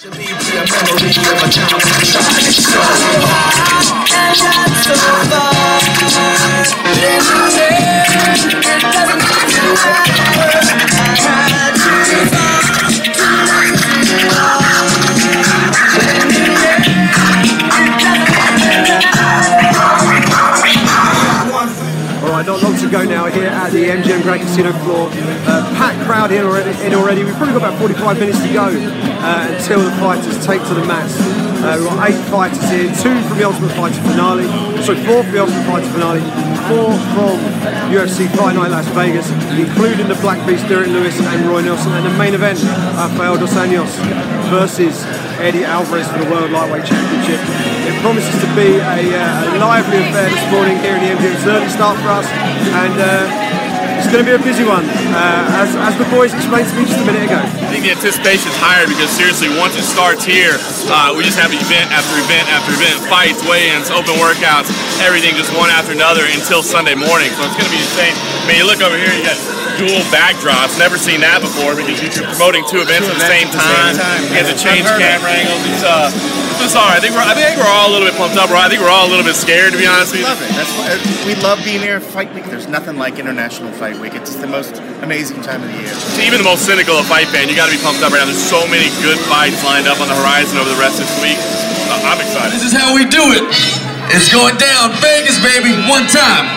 All go here at the MGM Grand Casino floor. Uh, packed crowd here already, in already. We've probably got about 45 minutes to go uh, until the fighters take to the mats. Uh, we've got eight fighters here, two from the Ultimate Fighter finale, so four from the Ultimate Fighter finale, four from UFC Fight Night Las Vegas, including the Black Beast Derrick Lewis and Roy Nelson, and the main event, Rafael Dos Anjos versus Eddie Alvarez for the World Lightweight Championship. It promises to be a, uh, a lively affair this morning here in the MGM. It's an early start for us, and uh, it's going to be a busy one, uh, as, as the boys explained to me just a minute ago. I think the anticipation is higher because seriously, once it starts here, uh, we just have event after event after event, fights, weigh-ins, open workouts, everything just one after another until Sunday morning. So it's going to be insane. I mean, you look over here, you got dual backdrops. Never seen that before because you're promoting two events at the same time. You get to change camera angles. It's uh, it's bizarre. I think we're I think we're all a little bit pumped up. Bro. I think we're all a little bit scared to be honest with you. Love it. That's why we love being here. Fight week. There's nothing like International Fight Week. It's the most amazing time of the year. To even the most cynical of fight fan, you got to be pumped up right now. There's so many good fights lined up on the horizon over the rest of this week. Uh, I'm excited. This is how we do it. It's going down. Vegas, baby. One time.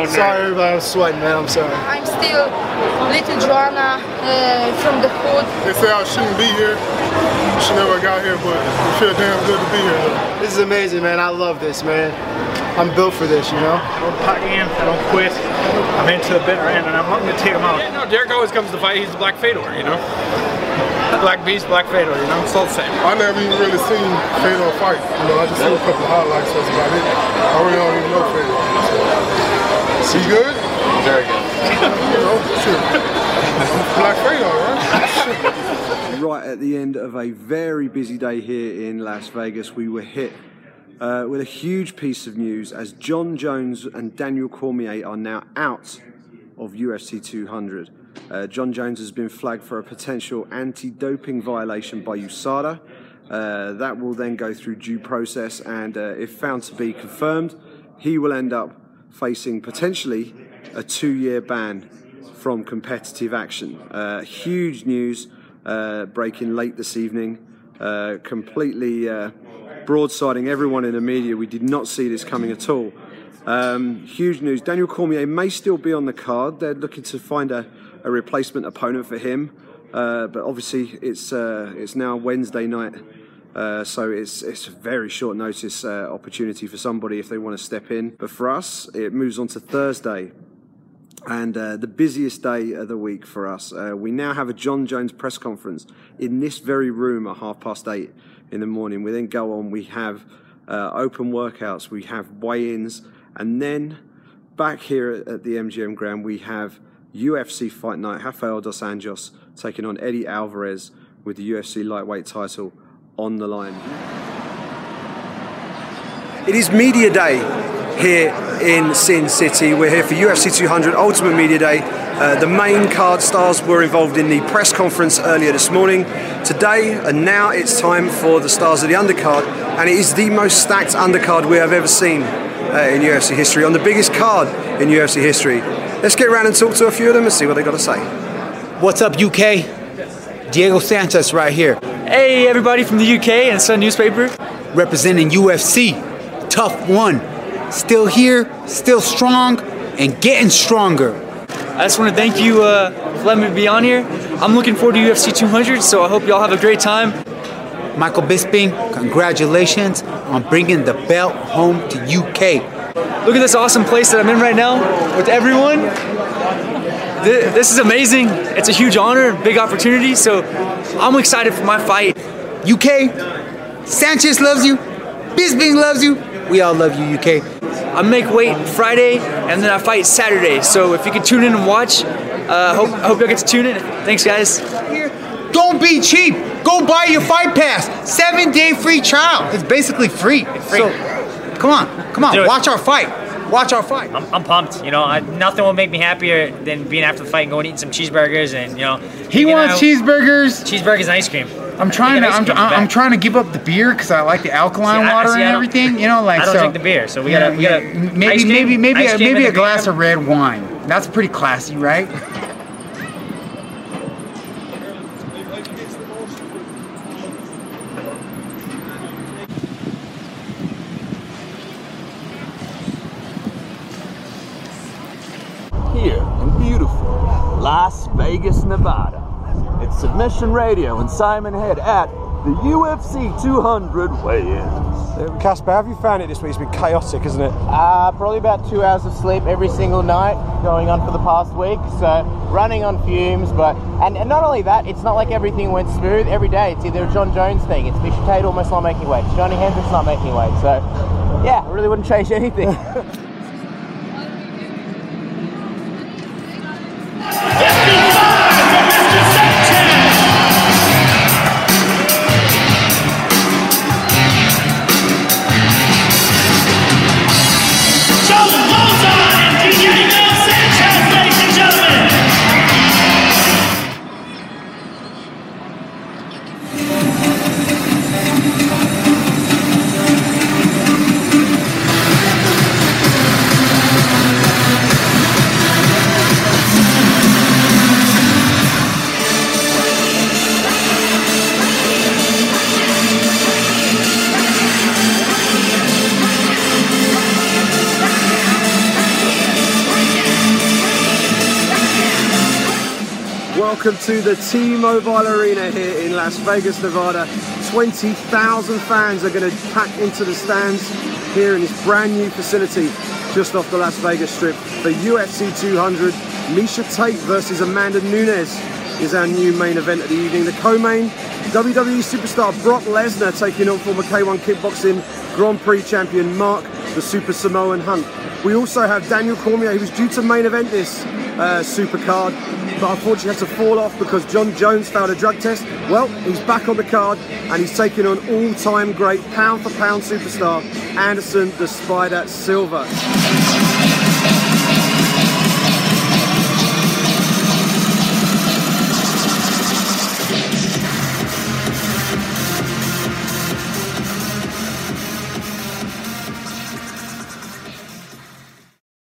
So no. Sorry, everybody. I'm sweating, man. I'm sorry. I'm still little Joanna uh, from the hood. They say I shouldn't be here. Should never got here, but it feel damn good to be here. This is amazing, man. I love this, man. I'm built for this, you know? I don't pack in, I don't quit. I'm into the bitter end, and I'm looking to take him out. Yeah, no, Derrick always comes to fight. He's the Black Fedor, you know? Black Beast, Black Fedor, you know? It's all the same. I never even really seen Fedor fight. You know, I just seen a couple of highlights. That's about it. I really don't even know Fedor. So. He good? Very good. you know, shit. Black Fedor, right? right at the end of a very busy day here in Las Vegas, we were hit uh, with a huge piece of news as Jon Jones and Daniel Cormier are now out of UFC 200. Uh, Jon Jones has been flagged for a potential anti doping violation by USADA. Uh, that will then go through due process, and uh, if found to be confirmed, he will end up facing potentially a two year ban from competitive action. Uh, huge news uh, breaking late this evening, uh, completely uh, broadsiding everyone in the media. We did not see this coming at all. Um, huge news. Daniel Cormier may still be on the card. They're looking to find a, a replacement opponent for him, uh, but obviously it's uh, it's now Wednesday night. Uh, so it's it's a very short notice uh, opportunity for somebody if they want to step in. But for us, it moves on to Thursday, and uh, the busiest day of the week for us. Uh, we now have a Jon Jones press conference in this very room at half past eight in the morning. We then go on. We have uh, open workouts. We have weigh-ins, and then back here at, the MGM Grand we have UFC Fight Night. Rafael dos Anjos taking on Eddie Alvarez with the UFC lightweight title on the line. It is media day here in Sin City. We're here for UFC 200 Ultimate Media Day. Uh, the main card stars were involved in the press conference earlier this morning. Today and now it's time for the stars of the undercard, and it is the most stacked undercard we have ever seen uh, in UFC history, on the biggest card in UFC history. Let's get around and talk to a few of them and see what they got to say. What's up, UK? Diego Sanchez right here. Hey, everybody from the UK and Sun newspaper. Representing UFC, tough one. Still here, still strong, and getting stronger. I just want to thank you uh, for letting me be on here. I'm looking forward to UFC 200, so I hope y'all have a great time. Michael Bisping, congratulations on bringing the belt home to UK. Look at this awesome place that I'm in right now with everyone. Th- This is amazing. It's a huge honor, big opportunity, so I'm excited for my fight. UK, Sanchez loves you, Bisping loves you, we all love you, UK. I make weight Friday and then I fight Saturday. So if you could tune in and watch, uh, hope I hope y'all get to tune in. Thanks, guys. Don't be cheap. Go buy your fight pass. Seven day free trial. It's basically free. free. So, come on, come on, watch our fight. Watch our fight. I'm, I'm pumped. You know, I, nothing will make me happier than being after the fight and going eating some cheeseburgers and you know. He wants out. cheeseburgers. Cheeseburgers and ice cream. I'm trying to. I'm, cream in I'm trying to give up the beer because I like the alkaline See, I- water see, and everything. You know, like I don't so. drink the beer, so we Yeah, gotta- we yeah. gotta- maybe ice cream- maybe maybe ice a, cream maybe a glass beer. of red wine. That's pretty classy, right? here in beautiful Las Vegas, Nevada. It's Submission Radio and Simon Head at the UFC 200 weigh-ins. Casper, have you found it this week? It's been chaotic, isn't it? Uh, probably about two hours of sleep every single night going on for the past week. So running on fumes, but and, and not only that, it's not like everything went smooth every day. It's either a Jon Jones thing, it's Miesha Tate almost not making weight, Johnny Hendricks not making weight. So yeah, I really wouldn't change anything. Welcome to the T-Mobile Arena here in Las Vegas, Nevada. 20,000 fans are going to pack into the stands here in this brand new facility just off the Las Vegas Strip for UFC 200. Miesha Tate versus Amanda Nunes is our new main event of the evening. The co-main, WWE superstar Brock Lesnar taking on former K1 kickboxing Grand Prix champion Mark the Super Samoan Hunt. We also have Daniel Cormier, who was due to main event this uh, super card, but unfortunately had to fall off because Jon Jones failed a drug test. Well, he's back on the card and he's taking on all-time great pound for pound superstar Anderson the Spider Silva.